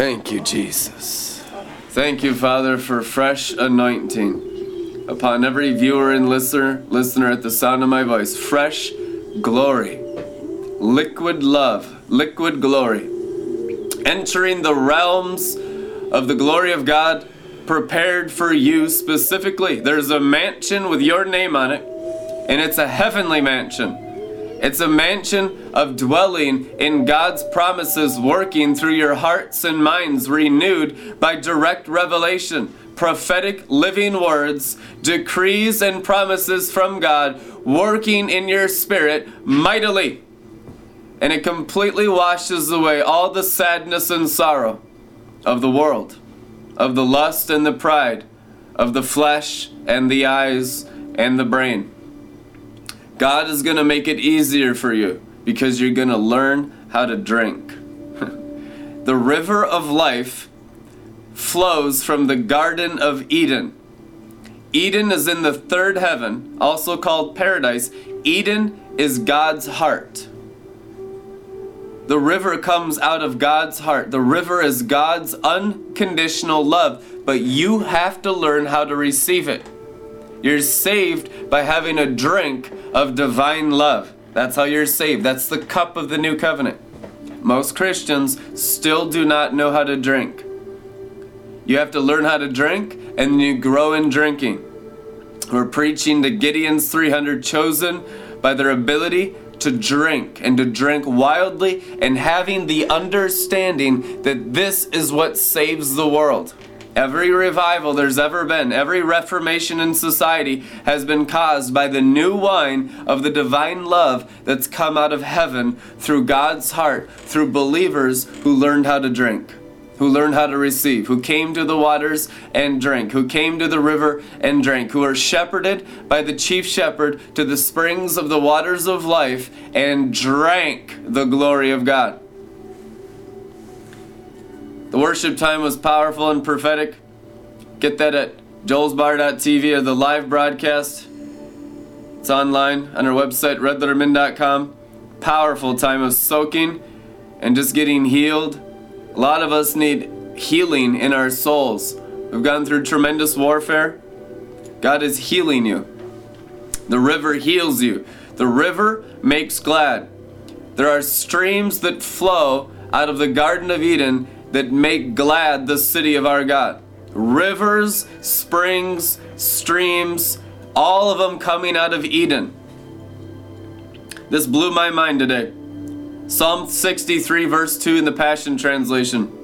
Thank you, Jesus. Thank you, Father, for fresh anointing upon every viewer and listener, listener at the sound of my voice. Fresh glory, liquid love, liquid glory, entering the realms of the glory of God prepared for you specifically. There's a mansion with your name on it, and it's a heavenly mansion. It's a mansion of dwelling in God's promises, working through your hearts and minds, renewed by direct revelation, prophetic living words, decrees and promises from God, working in your spirit mightily. And it completely washes away all the sadness and sorrow of the world, of the lust and the pride, of the flesh and the eyes and the brain. God is going to make it easier for you because you're going to learn how to drink. the river of life flows from the Garden of Eden. Eden is in the third heaven, also called paradise. Eden is God's heart. The river comes out of God's heart. The river is God's unconditional love, but you have to learn how to receive it. You're saved by having a drink of divine love. That's how you're saved. That's the cup of the new covenant. Most Christians still do not know how to drink. You have to learn how to drink and you grow in drinking. We're preaching to Gideon's 300 chosen by their ability to drink and to drink wildly and having the understanding that this is what saves the world. Every revival there's ever been, every reformation in society has been caused by the new wine of the divine love that's come out of heaven through God's heart, through believers who learned how to drink, who learned how to receive, who came to the waters and drank, who came to the river and drank, who are shepherded by the chief shepherd to the springs of the waters of life and drank the glory of God. The worship time was powerful and prophetic. Get that at joelsbar.tv or the live broadcast. It's online on our website, redlettermin.com. Powerful time of soaking and just getting healed. A lot of us need healing in our souls. We've gone through tremendous warfare. God is healing you. The river heals you. The river makes glad. There are streams that flow out of the Garden of Eden that make glad the city of our God. Rivers, springs, streams, all of them coming out of Eden. This blew my mind today. Psalm 63, verse 2 in the Passion Translation.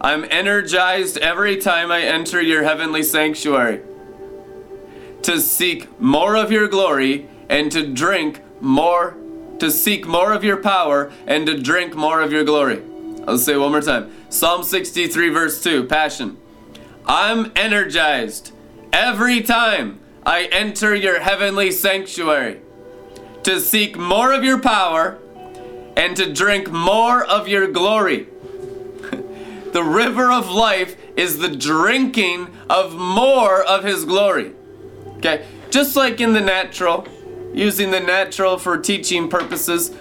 I'm energized every time I enter your heavenly sanctuary to seek more of your glory and to drink more, to seek more of your power and to drink more of your glory. I'll say one more time. Psalm 63, verse 2, Passion. I'm energized every time I enter your heavenly sanctuary to seek more of your power and to drink more of your glory. the river of life is the drinking of more of his glory. Okay? Just like in the natural, using the natural for teaching purposes,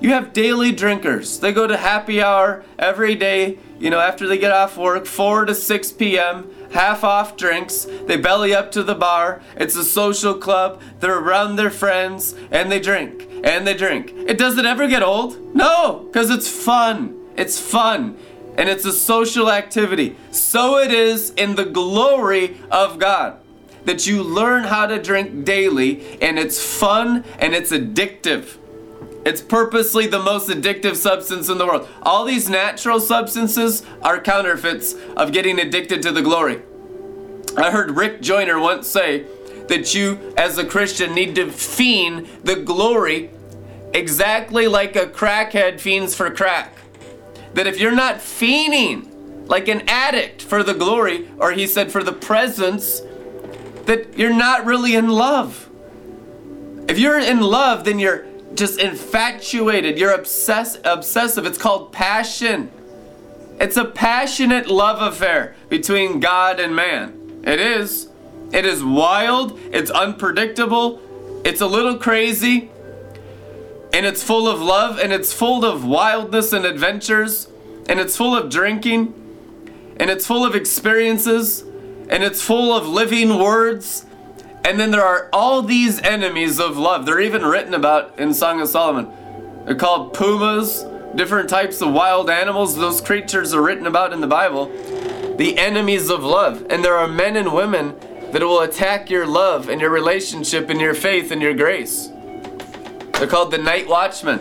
you have daily drinkers. They go to happy hour every day you know, after they get off work, 4 to 6 p.m., half off drinks. They belly up to the bar. It's a social club. They're around their friends and they drink and they drink. It doesn't ever get old. No, because it's fun. It's fun and it's a social activity. So it is in the glory of God that you learn how to drink daily and it's fun and it's addictive. It's purposely the most addictive substance in the world. All these natural substances are counterfeits of getting addicted to the glory. I heard Rick Joyner once say that you, as a Christian, need to fiend the glory exactly like a crackhead fiends for crack. That if you're not fiending like an addict for the glory, or he said for the presence, that you're not really in love. If you're in love, then you're just infatuated. You're obsess- obsessive. It's called passion. It's a passionate love affair between God and man. It is. It is wild. It's unpredictable. It's a little crazy. And it's full of love and it's full of wildness and adventures. And it's full of drinking. and it's full of experiences and it's full of living words. And then there are all these enemies of love. They're even written about in Song of Solomon. They're called pumas, different types of wild animals. Those creatures are written about in the Bible. The enemies of love. And there are men and women that will attack your love and your relationship and your faith and your grace. They're called the night watchmen,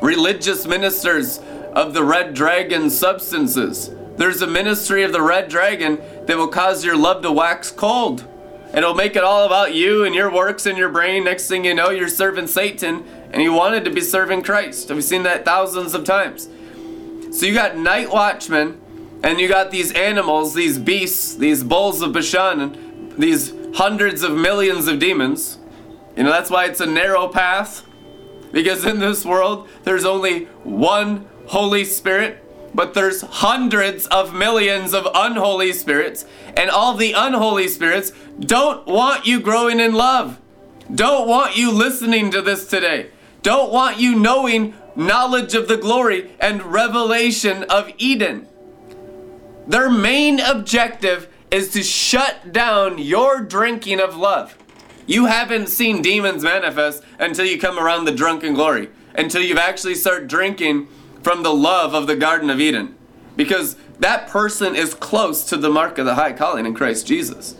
religious ministers of the red dragon substances. There's a ministry of the red dragon that will cause your love to wax cold. It'll make it all about you and your works and your brain. Next thing you know, you're serving Satan and you wanted to be serving Christ. We've we seen that thousands of times? So you got night watchmen and you got these animals, these beasts, these bulls of Bashan, and these hundreds of millions of demons. You know, that's why it's a narrow path. Because in this world, there's only one Holy Spirit but there's hundreds of millions of unholy spirits, and all the unholy spirits don't want you growing in love. Don't want you listening to this today. Don't want you knowing knowledge of the glory and revelation of Eden. Their main objective is to shut down your drinking of love. You haven't seen demons manifest until you come around the drunken glory, until you've actually start drinking from the love of the Garden of Eden. Because that person is close to the mark of the high calling in Christ Jesus.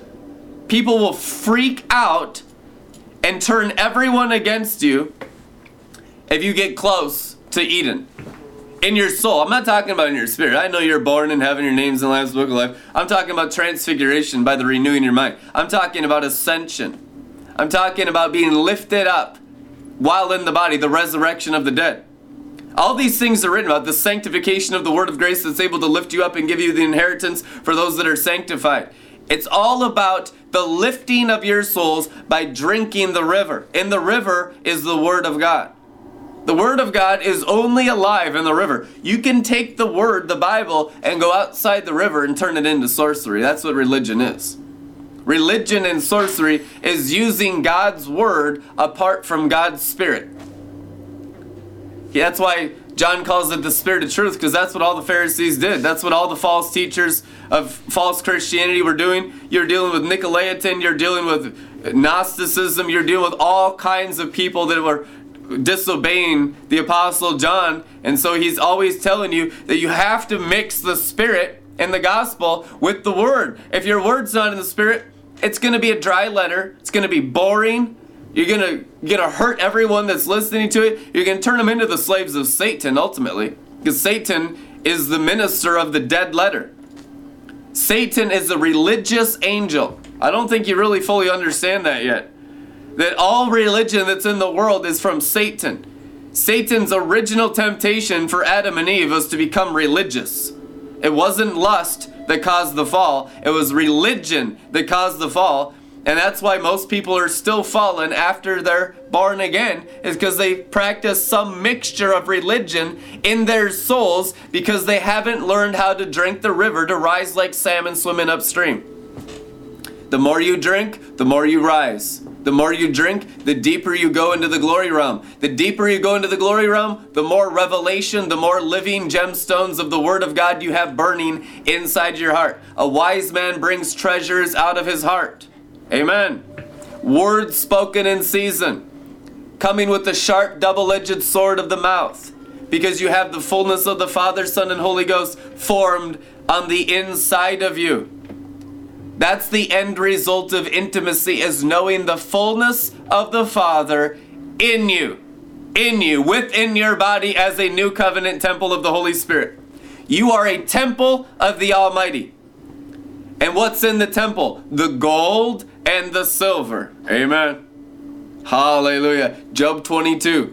People will freak out and turn everyone against you if you get close to Eden. In your soul. I'm not talking about in your spirit. I know you're born in heaven, your name's in the Lamb's Book of Life. I'm talking about transfiguration by the renewing your mind. I'm talking about ascension. I'm talking about being lifted up while in the body, the resurrection of the dead. All these things are written about the sanctification of the word of grace that's able to lift you up and give you the inheritance for those that are sanctified. It's all about the lifting of your souls by drinking the river. In the river is the word of God. The word of God is only alive in the river. You can take the word, the Bible, and go outside the river and turn it into sorcery. That's what religion is. Religion and sorcery is using God's word apart from God's spirit. That's why John calls it the spirit of truth because that's what all the Pharisees did. That's what all the false teachers of false Christianity were doing. You're dealing with Nicolaitan, you're dealing with Gnosticism, you're dealing with all kinds of people that were disobeying the apostle John. And so he's always telling you that you have to mix the spirit and the gospel with the word. If your word's not in the spirit, it's going to be a dry letter. It's going to be boring. You're gonna gonna hurt everyone that's listening to it. You're gonna turn them into the slaves of Satan ultimately, because Satan is the minister of the dead letter. Satan is a religious angel. I don't think you really fully understand that yet. That all religion that's in the world is from Satan. Satan's original temptation for Adam and Eve was to become religious. It wasn't lust that caused the fall, it was religion that caused the fall. And that's why most people are still fallen after they're born again, is because they practice some mixture of religion in their souls because they haven't learned how to drink the river to rise like salmon swimming upstream. The more you drink, the more you rise. The more you drink, the deeper you go into the glory realm. The deeper you go into the glory realm, the more revelation, the more living gemstones of the Word of God you have burning inside your heart. A wise man brings treasures out of his heart. Amen. Words spoken in season, coming with the sharp double edged sword of the mouth, because you have the fullness of the Father, Son, and Holy Ghost formed on the inside of you. That's the end result of intimacy is knowing the fullness of the Father in you, in you, within your body as a new covenant temple of the Holy Spirit. You are a temple of the Almighty. And what's in the temple? The gold and the silver. Amen. Hallelujah. Job 22.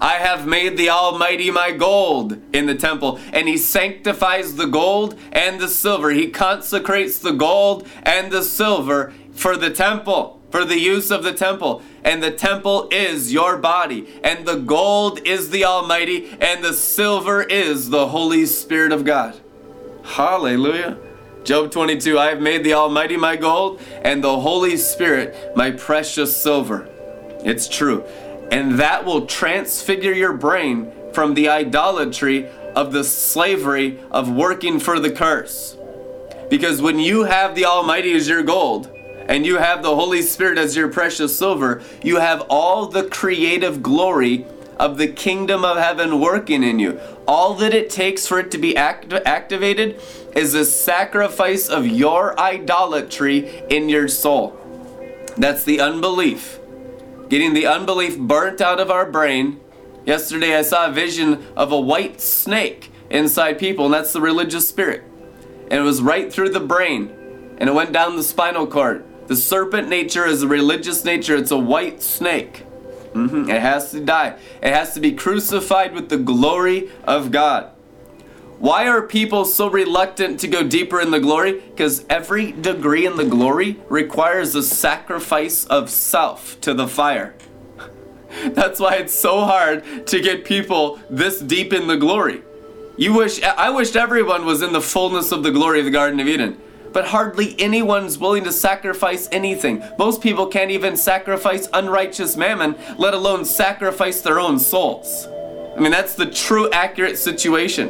I have made the Almighty my gold in the temple, and He sanctifies the gold and the silver. He consecrates the gold and the silver for the temple, for the use of the temple. And the temple is your body, and the gold is the Almighty, and the silver is the Holy Spirit of God. Hallelujah. Job 22 I have made the Almighty my gold and the Holy Spirit my precious silver. It's true. And that will transfigure your brain from the idolatry of the slavery of working for the curse. Because when you have the Almighty as your gold, and you have the Holy Spirit as your precious silver, you have all the creative glory of the kingdom of heaven working in you. All that it takes for it to be act- activated is a sacrifice of your idolatry in your soul. That's the unbelief. Getting the unbelief burnt out of our brain. Yesterday I saw a vision of a white snake inside people, and that's the religious spirit. And it was right through the brain, and it went down the spinal cord. The serpent nature is a religious nature, it's a white snake. Mm-hmm. It has to die. It has to be crucified with the glory of God. Why are people so reluctant to go deeper in the glory? Because every degree in the glory requires a sacrifice of self to the fire. That's why it's so hard to get people this deep in the glory. You wish I wished everyone was in the fullness of the glory of the Garden of Eden but hardly anyone's willing to sacrifice anything. Most people can't even sacrifice unrighteous mammon, let alone sacrifice their own souls. I mean, that's the true accurate situation.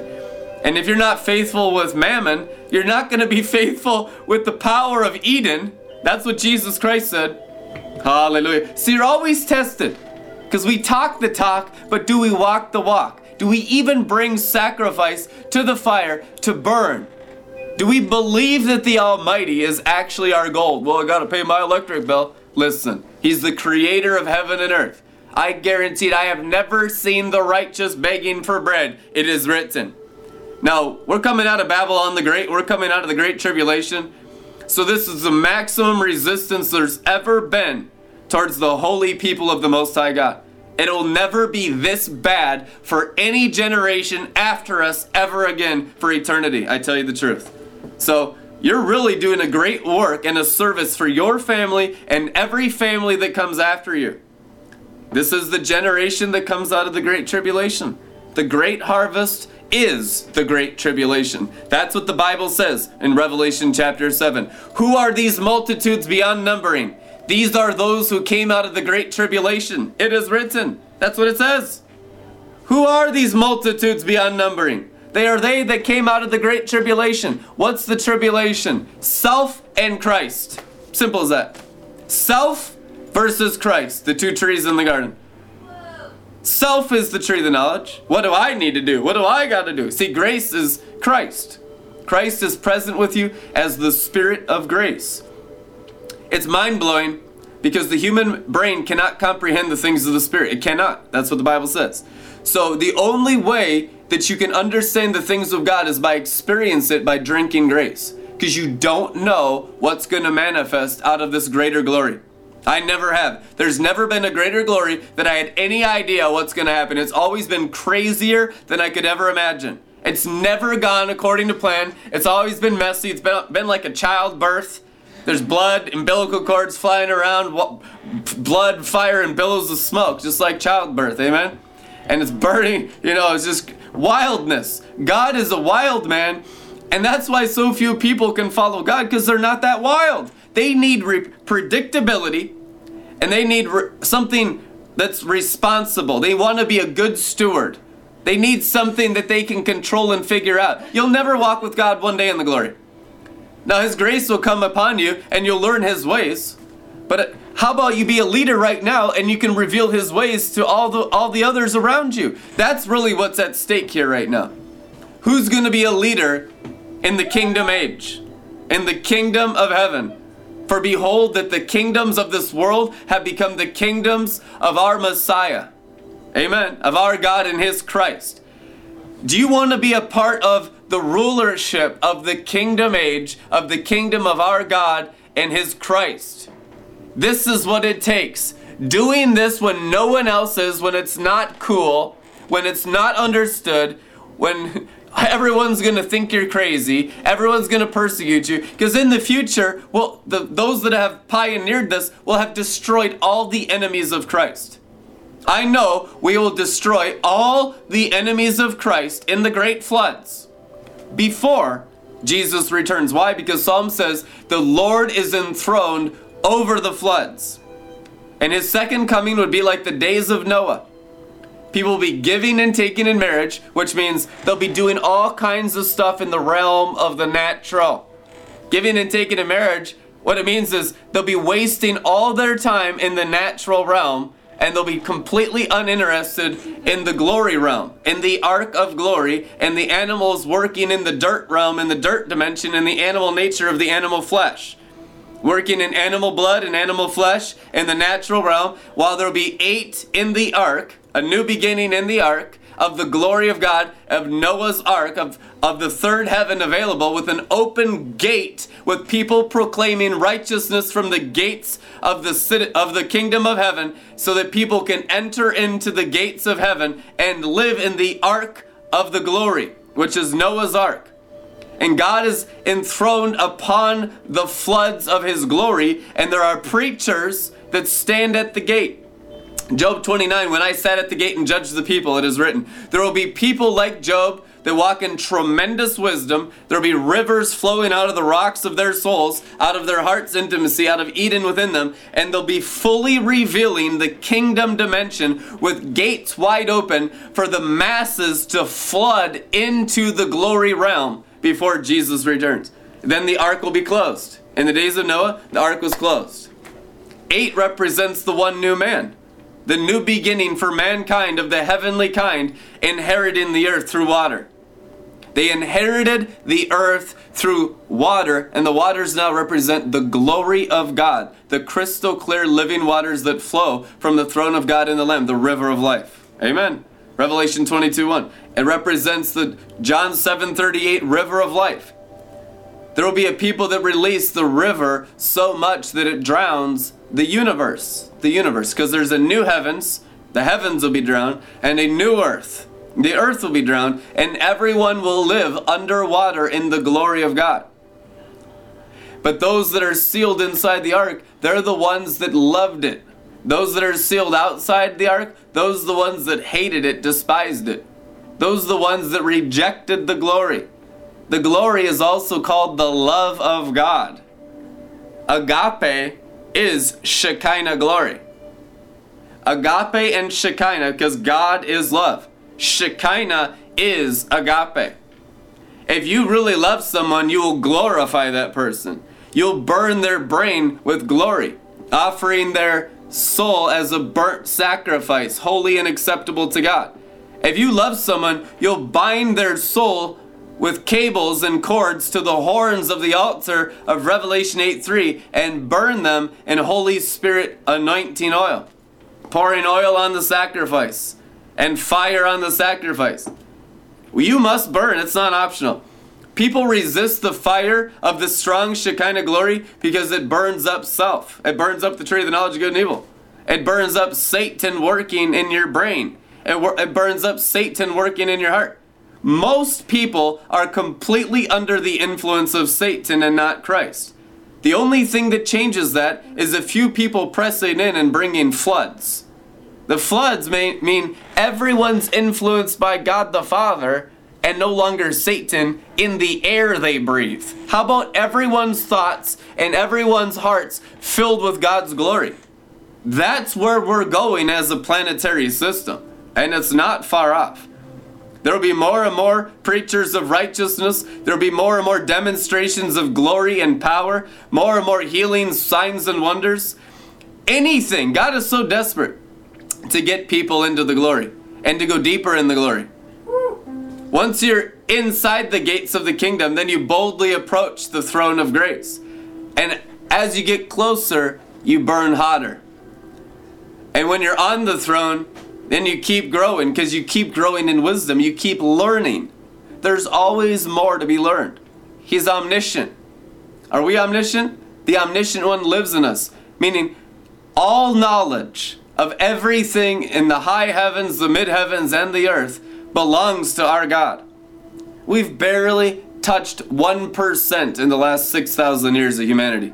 And if you're not faithful with mammon, you're not going to be faithful with the power of Eden. That's what Jesus Christ said. Hallelujah. So you're always tested. Because we talk the talk, but do we walk the walk? Do we even bring sacrifice to the fire to burn? Do we believe that the Almighty is actually our gold? Well, I gotta pay my electric bill. Listen, He's the creator of heaven and earth. I guaranteed I have never seen the righteous begging for bread. It is written. Now, we're coming out of Babylon the Great, we're coming out of the Great Tribulation. So, this is the maximum resistance there's ever been towards the holy people of the Most High God. It'll never be this bad for any generation after us ever again for eternity. I tell you the truth. So you're really doing a great work and a service for your family and every family that comes after you. This is the generation that comes out of the Great Tribulation. The great harvest is the Great Tribulation. That's what the Bible says in Revelation chapter 7. Who are these multitudes beyond numbering? These are those who came out of the Great Tribulation. It is written. That's what it says. Who are these multitudes beyond numbering? They are they that came out of the great tribulation. What's the tribulation? Self and Christ. Simple as that. Self versus Christ, the two trees in the garden. Self is the tree of the knowledge. What do I need to do? What do I got to do? See, grace is Christ. Christ is present with you as the Spirit of grace. It's mind blowing because the human brain cannot comprehend the things of the Spirit. It cannot. That's what the Bible says. So the only way that you can understand the things of God is by experience it by drinking grace. Because you don't know what's going to manifest out of this greater glory. I never have. There's never been a greater glory that I had any idea what's going to happen. It's always been crazier than I could ever imagine. It's never gone according to plan. It's always been messy. It's been, been like a childbirth. There's blood, umbilical cords flying around, blood, fire, and billows of smoke, just like childbirth. Amen? And it's burning, you know, it's just wildness. God is a wild man, and that's why so few people can follow God because they're not that wild. They need re- predictability and they need re- something that's responsible. They want to be a good steward. They need something that they can control and figure out. You'll never walk with God one day in the glory. Now, His grace will come upon you and you'll learn His ways. But how about you be a leader right now and you can reveal his ways to all the all the others around you? That's really what's at stake here right now. Who's going to be a leader in the kingdom age? In the kingdom of heaven? For behold that the kingdoms of this world have become the kingdoms of our Messiah. Amen. Of our God and his Christ. Do you want to be a part of the rulership of the kingdom age, of the kingdom of our God and his Christ? This is what it takes. Doing this when no one else is, when it's not cool, when it's not understood, when everyone's going to think you're crazy, everyone's going to persecute you, because in the future, well, the, those that have pioneered this will have destroyed all the enemies of Christ. I know we will destroy all the enemies of Christ in the great floods before Jesus returns. Why? Because Psalm says, The Lord is enthroned over the floods. And his second coming would be like the days of Noah. People will be giving and taking in marriage, which means they'll be doing all kinds of stuff in the realm of the natural. Giving and taking in marriage, what it means is they'll be wasting all their time in the natural realm and they'll be completely uninterested in the glory realm, in the ark of glory, and the animals working in the dirt realm, in the dirt dimension, in the animal nature of the animal flesh. Working in animal blood and animal flesh in the natural realm, while there'll be eight in the ark, a new beginning in the ark, of the glory of God, of Noah's ark, of, of the third heaven available with an open gate with people proclaiming righteousness from the gates of the city, of the kingdom of heaven so that people can enter into the gates of heaven and live in the ark of the glory, which is Noah's ark. And God is enthroned upon the floods of his glory, and there are preachers that stand at the gate Job 29, when I sat at the gate and judged the people, it is written, There will be people like Job that walk in tremendous wisdom. There will be rivers flowing out of the rocks of their souls, out of their heart's intimacy, out of Eden within them, and they'll be fully revealing the kingdom dimension with gates wide open for the masses to flood into the glory realm before Jesus returns. Then the ark will be closed. In the days of Noah, the ark was closed. Eight represents the one new man the new beginning for mankind of the heavenly kind, inheriting the earth through water. They inherited the earth through water, and the waters now represent the glory of God, the crystal clear living waters that flow from the throne of God in the Lamb, the river of life. Amen. Revelation 22 1. It represents the John 7:38 river of life. There will be a people that release the river so much that it drowns the universe. The universe. Because there's a new heavens, the heavens will be drowned, and a new earth. The earth will be drowned, and everyone will live underwater in the glory of God. But those that are sealed inside the ark, they're the ones that loved it. Those that are sealed outside the ark, those the ones that hated it, despised it. Those the ones that rejected the glory. The glory is also called the love of God. Agape is Shekinah glory. Agape and Shekinah, because God is love. Shekinah is agape. If you really love someone, you will glorify that person. You'll burn their brain with glory, offering their soul as a burnt sacrifice, holy and acceptable to God. If you love someone, you'll bind their soul with cables and cords to the horns of the altar of Revelation 8 3 and burn them in Holy Spirit anointing oil, pouring oil on the sacrifice and fire on the sacrifice. You must burn, it's not optional. People resist the fire of the strong Shekinah glory because it burns up self. It burns up the tree of the knowledge of good and evil. It burns up Satan working in your brain. It, it burns up Satan working in your heart. Most people are completely under the influence of Satan and not Christ. The only thing that changes that is a few people pressing in and bringing floods. The floods may mean everyone's influenced by God the Father and no longer Satan in the air they breathe. How about everyone's thoughts and everyone's hearts filled with God's glory? That's where we're going as a planetary system, and it's not far off. There will be more and more preachers of righteousness. There will be more and more demonstrations of glory and power, more and more healings, signs, and wonders. Anything. God is so desperate to get people into the glory and to go deeper in the glory. Once you're inside the gates of the kingdom, then you boldly approach the throne of grace. And as you get closer, you burn hotter. And when you're on the throne, then you keep growing because you keep growing in wisdom. You keep learning. There's always more to be learned. He's omniscient. Are we omniscient? The omniscient one lives in us, meaning all knowledge of everything in the high heavens, the mid heavens, and the earth belongs to our God. We've barely touched 1% in the last 6,000 years of humanity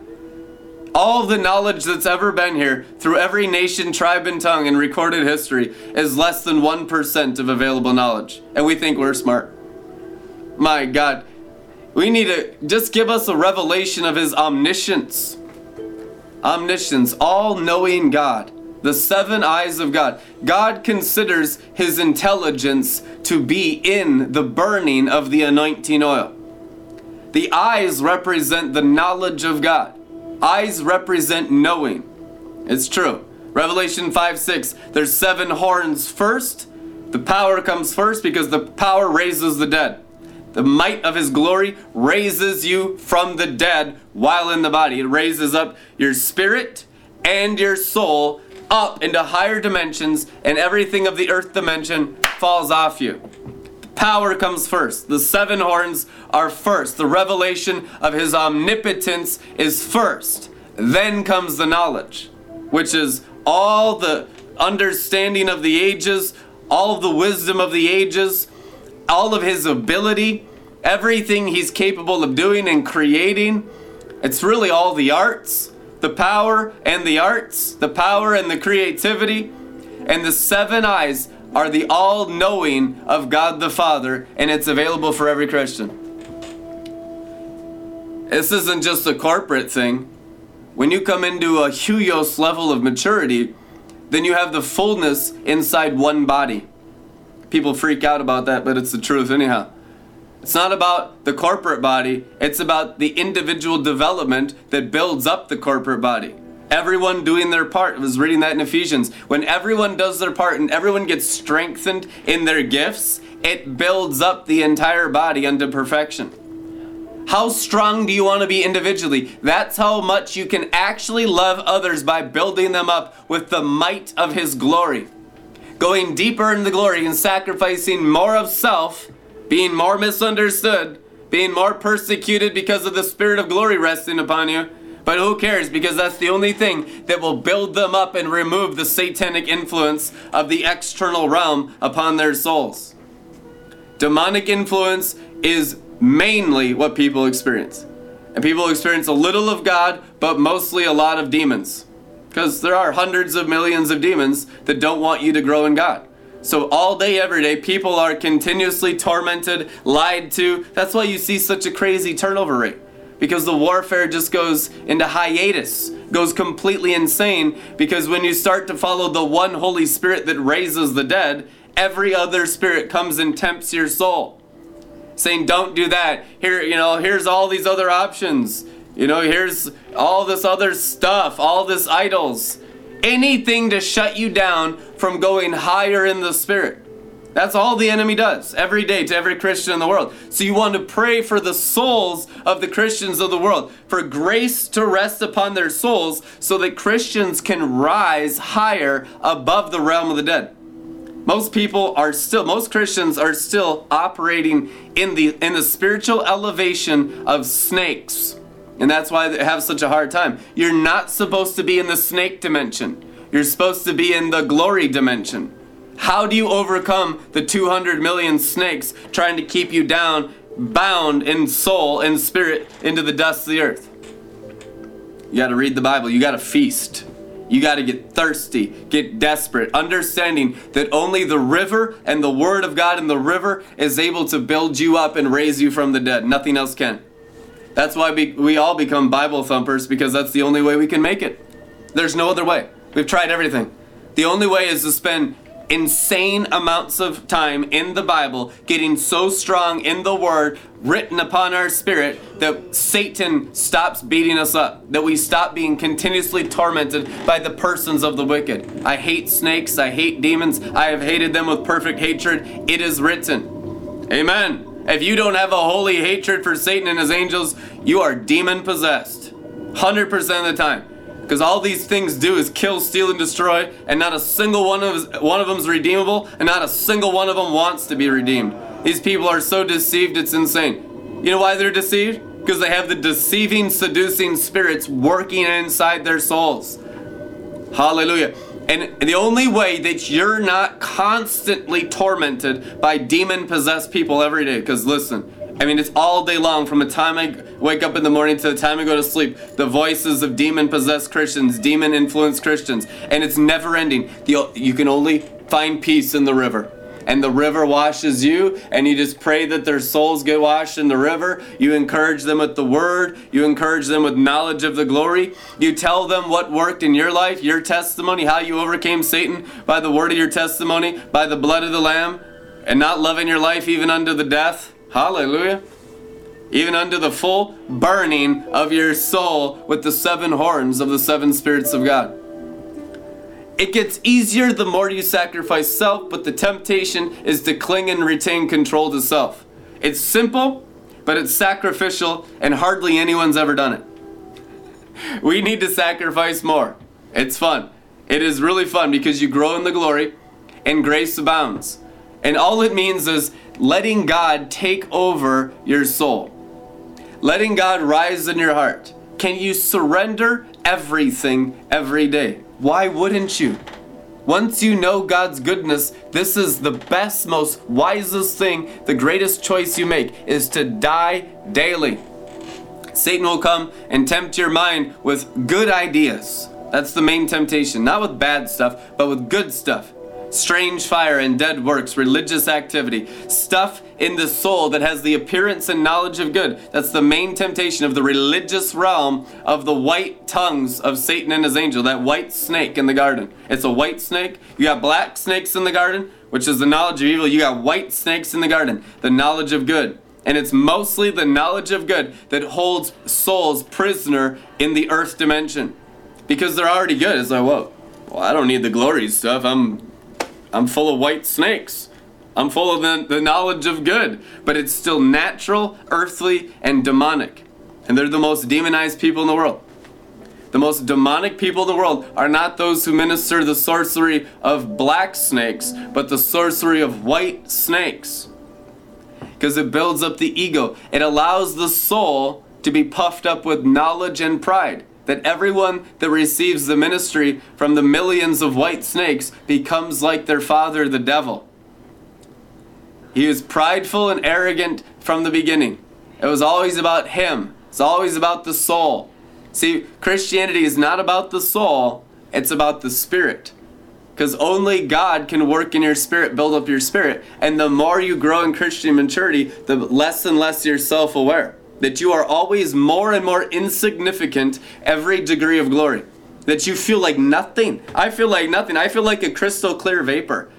all the knowledge that's ever been here through every nation, tribe, and tongue in recorded history is less than 1% of available knowledge. And we think we're smart. My God. We need to just give us a revelation of His omniscience. Omniscience, all knowing God, the seven eyes of God. God considers His intelligence to be in the burning of the anointing oil. The eyes represent the knowledge of God. Eyes represent knowing. It's true. Revelation 5 6, there's seven horns first. The power comes first because the power raises the dead. The might of his glory raises you from the dead while in the body. It raises up your spirit and your soul up into higher dimensions, and everything of the earth dimension falls off you. Power comes first. The seven horns are first. The revelation of his omnipotence is first. Then comes the knowledge, which is all the understanding of the ages, all of the wisdom of the ages, all of his ability, everything he's capable of doing and creating. It's really all the arts, the power and the arts, the power and the creativity. And the seven eyes are the all knowing of God the Father, and it's available for every Christian. This isn't just a corporate thing. When you come into a huios level of maturity, then you have the fullness inside one body. People freak out about that, but it's the truth, anyhow. It's not about the corporate body, it's about the individual development that builds up the corporate body. Everyone doing their part. I was reading that in Ephesians. When everyone does their part and everyone gets strengthened in their gifts, it builds up the entire body unto perfection. How strong do you want to be individually? That's how much you can actually love others by building them up with the might of His glory. Going deeper in the glory and sacrificing more of self, being more misunderstood, being more persecuted because of the Spirit of glory resting upon you. But who cares? Because that's the only thing that will build them up and remove the satanic influence of the external realm upon their souls. Demonic influence is mainly what people experience. And people experience a little of God, but mostly a lot of demons. Because there are hundreds of millions of demons that don't want you to grow in God. So, all day, every day, people are continuously tormented, lied to. That's why you see such a crazy turnover rate. Because the warfare just goes into hiatus, goes completely insane. Because when you start to follow the one Holy Spirit that raises the dead, every other spirit comes and tempts your soul saying, don't do that. Here, you know, here's all these other options. You know, here's all this other stuff, all this idols. Anything to shut you down from going higher in the spirit. That's all the enemy does every day to every Christian in the world. So you want to pray for the souls of the Christians of the world, for grace to rest upon their souls so that Christians can rise higher above the realm of the dead most people are still most christians are still operating in the in the spiritual elevation of snakes and that's why they have such a hard time. You're not supposed to be in the snake dimension. You're supposed to be in the glory dimension. How do you overcome the 200 million snakes trying to keep you down bound in soul and spirit into the dust of the earth? You got to read the bible. You got to feast. You got to get thirsty, get desperate, understanding that only the river and the Word of God in the river is able to build you up and raise you from the dead. Nothing else can. That's why we, we all become Bible thumpers because that's the only way we can make it. There's no other way. We've tried everything. The only way is to spend insane amounts of time in the Bible, getting so strong in the Word written upon our spirit that Satan stops beating us up, that we stop being continuously tormented by the persons of the wicked. I hate snakes, I hate demons, I have hated them with perfect hatred. It is written. Amen. If you don't have a holy hatred for Satan and his angels, you are demon possessed. 100% of the time. Because all these things do is kill, steal, and destroy, and not a single one of one of them is redeemable, and not a single one of them wants to be redeemed. These people are so deceived, it's insane. You know why they're deceived? Because they have the deceiving, seducing spirits working inside their souls. Hallelujah. And the only way that you're not constantly tormented by demon possessed people every day, because listen, I mean, it's all day long from the time I wake up in the morning to the time I go to sleep. The voices of demon possessed Christians, demon influenced Christians, and it's never ending. You can only find peace in the river. And the river washes you, and you just pray that their souls get washed in the river. You encourage them with the word, you encourage them with knowledge of the glory. You tell them what worked in your life, your testimony, how you overcame Satan by the word of your testimony, by the blood of the Lamb, and not loving your life even unto the death. Hallelujah. even unto the full burning of your soul with the seven horns of the seven spirits of God. It gets easier the more you sacrifice self, but the temptation is to cling and retain control to self. It's simple, but it's sacrificial, and hardly anyone's ever done it. We need to sacrifice more. It's fun. It is really fun because you grow in the glory and grace abounds. And all it means is letting God take over your soul, letting God rise in your heart. Can you surrender everything every day? Why wouldn't you? Once you know God's goodness, this is the best, most wisest thing, the greatest choice you make is to die daily. Satan will come and tempt your mind with good ideas. That's the main temptation. Not with bad stuff, but with good stuff strange fire and dead works, religious activity, stuff in the soul that has the appearance and knowledge of good. That's the main temptation of the religious realm of the white tongues of Satan and his angel, that white snake in the garden. It's a white snake. You got black snakes in the garden, which is the knowledge of evil. You got white snakes in the garden, the knowledge of good. And it's mostly the knowledge of good that holds souls prisoner in the earth dimension. Because they're already good. It's like, whoa, well, I don't need the glory stuff. I'm I'm full of white snakes. I'm full of the, the knowledge of good, but it's still natural, earthly, and demonic. And they're the most demonized people in the world. The most demonic people in the world are not those who minister the sorcery of black snakes, but the sorcery of white snakes. Because it builds up the ego, it allows the soul to be puffed up with knowledge and pride that everyone that receives the ministry from the millions of white snakes becomes like their father, the devil. He was prideful and arrogant from the beginning. It was always about him, it's always about the soul. See, Christianity is not about the soul, it's about the spirit. Because only God can work in your spirit, build up your spirit. And the more you grow in Christian maturity, the less and less you're self aware that you are always more and more insignificant every degree of glory. That you feel like nothing. I feel like nothing. I feel like a crystal clear vapor.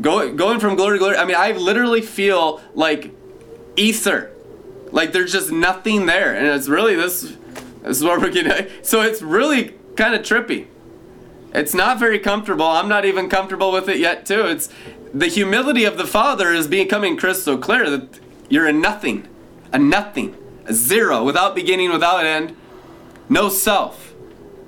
Go, going from glory to glory. I mean, I literally feel like ether. Like there's just nothing there. And it's really this, this is what we're getting. So it's really kind of trippy. It's not very comfortable. I'm not even comfortable with it yet, too. It's the humility of the Father is becoming crystal clear that you're in nothing a nothing, a zero, without beginning, without end, no self.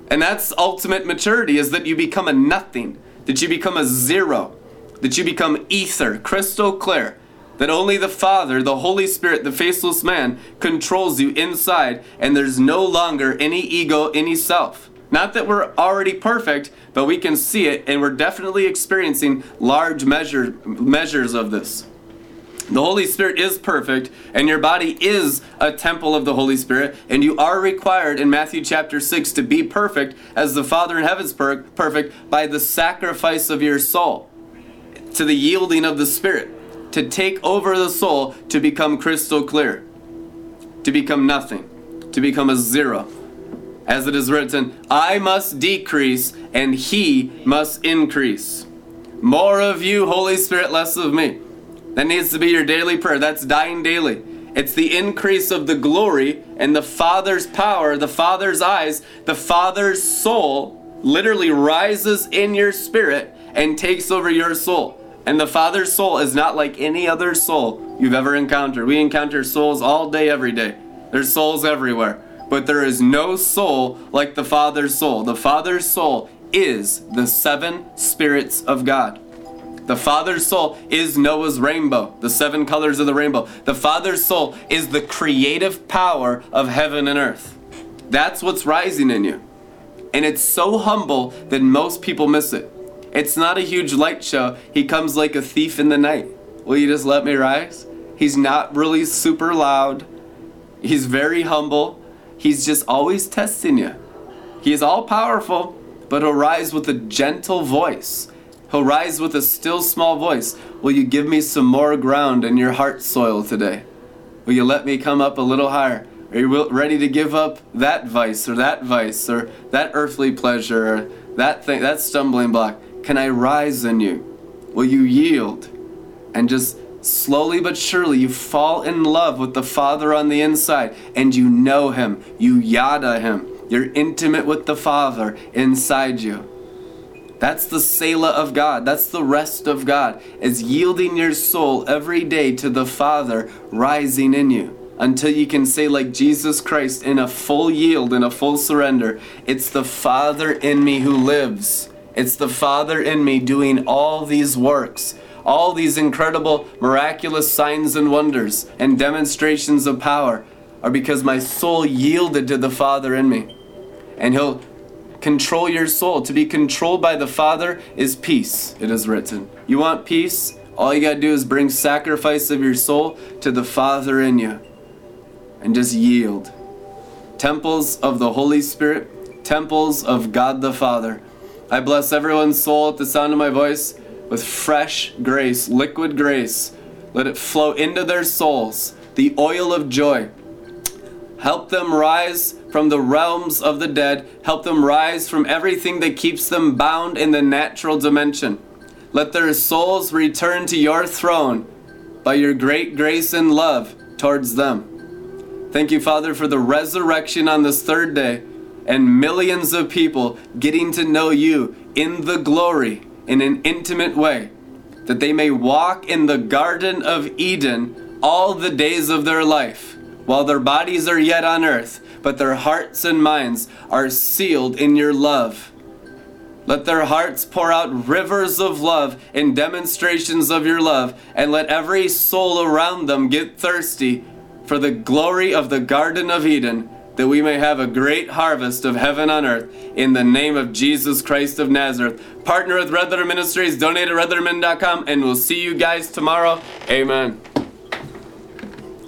And that's ultimate maturity is that you become a nothing, that you become a zero, that you become ether, crystal clear, that only the Father, the Holy Spirit, the faceless man controls you inside, and there's no longer any ego, any self. Not that we're already perfect, but we can see it, and we're definitely experiencing large measure, measures of this. The Holy Spirit is perfect, and your body is a temple of the Holy Spirit, and you are required in Matthew chapter 6 to be perfect as the Father in heaven is per- perfect by the sacrifice of your soul, to the yielding of the Spirit, to take over the soul to become crystal clear, to become nothing, to become a zero. As it is written, I must decrease and He must increase. More of you, Holy Spirit, less of me. That needs to be your daily prayer. That's dying daily. It's the increase of the glory and the Father's power, the Father's eyes, the Father's soul literally rises in your spirit and takes over your soul. And the Father's soul is not like any other soul you've ever encountered. We encounter souls all day, every day. There's souls everywhere. But there is no soul like the Father's soul. The Father's soul is the seven spirits of God. The Father's soul is Noah's rainbow, the seven colors of the rainbow. The Father's soul is the creative power of heaven and earth. That's what's rising in you. And it's so humble that most people miss it. It's not a huge light show. He comes like a thief in the night. Will you just let me rise? He's not really super loud. He's very humble. He's just always testing you. He is all powerful, but he'll rise with a gentle voice He'll rise with a still small voice. Will you give me some more ground in your heart soil today? Will you let me come up a little higher? Are you ready to give up that vice or that vice or that earthly pleasure or that thing, that stumbling block? Can I rise in you? Will you yield and just slowly but surely, you fall in love with the Father on the inside and you know Him. You yada Him. You're intimate with the Father inside you. That's the Selah of God. That's the rest of God, is yielding your soul every day to the Father rising in you until you can say, like Jesus Christ, in a full yield, in a full surrender, it's the Father in me who lives. It's the Father in me doing all these works, all these incredible, miraculous signs and wonders and demonstrations of power are because my soul yielded to the Father in me. And He'll control your soul. To be controlled by the Father is peace, it is written. You want peace? All you gotta do is bring sacrifice of your soul to the Father in you and just yield. Temples of the Holy Spirit, temples of God the Father. I bless everyone's soul at the sound of my voice with fresh grace, liquid grace. Let it flow into their souls, the oil of joy. Help them rise from the realms of the dead. Help them rise from everything that keeps them bound in the natural dimension. Let their souls return to your throne by your great grace and love towards them. Thank you, Father, for the resurrection on this third day and millions of people getting to know you in the glory in an intimate way, that they may walk in the Garden of Eden all the days of their life, while their bodies are yet on earth, but their hearts and minds are sealed in your love. Let their hearts pour out rivers of love and demonstrations of your love, and let every soul around them get thirsty for the glory of the Garden of Eden, that we may have a great harvest of heaven on earth. In the name of Jesus Christ of Nazareth. Partner with Red Letter Ministries, donate at redlettermin.com, and we'll see you guys tomorrow. Amen.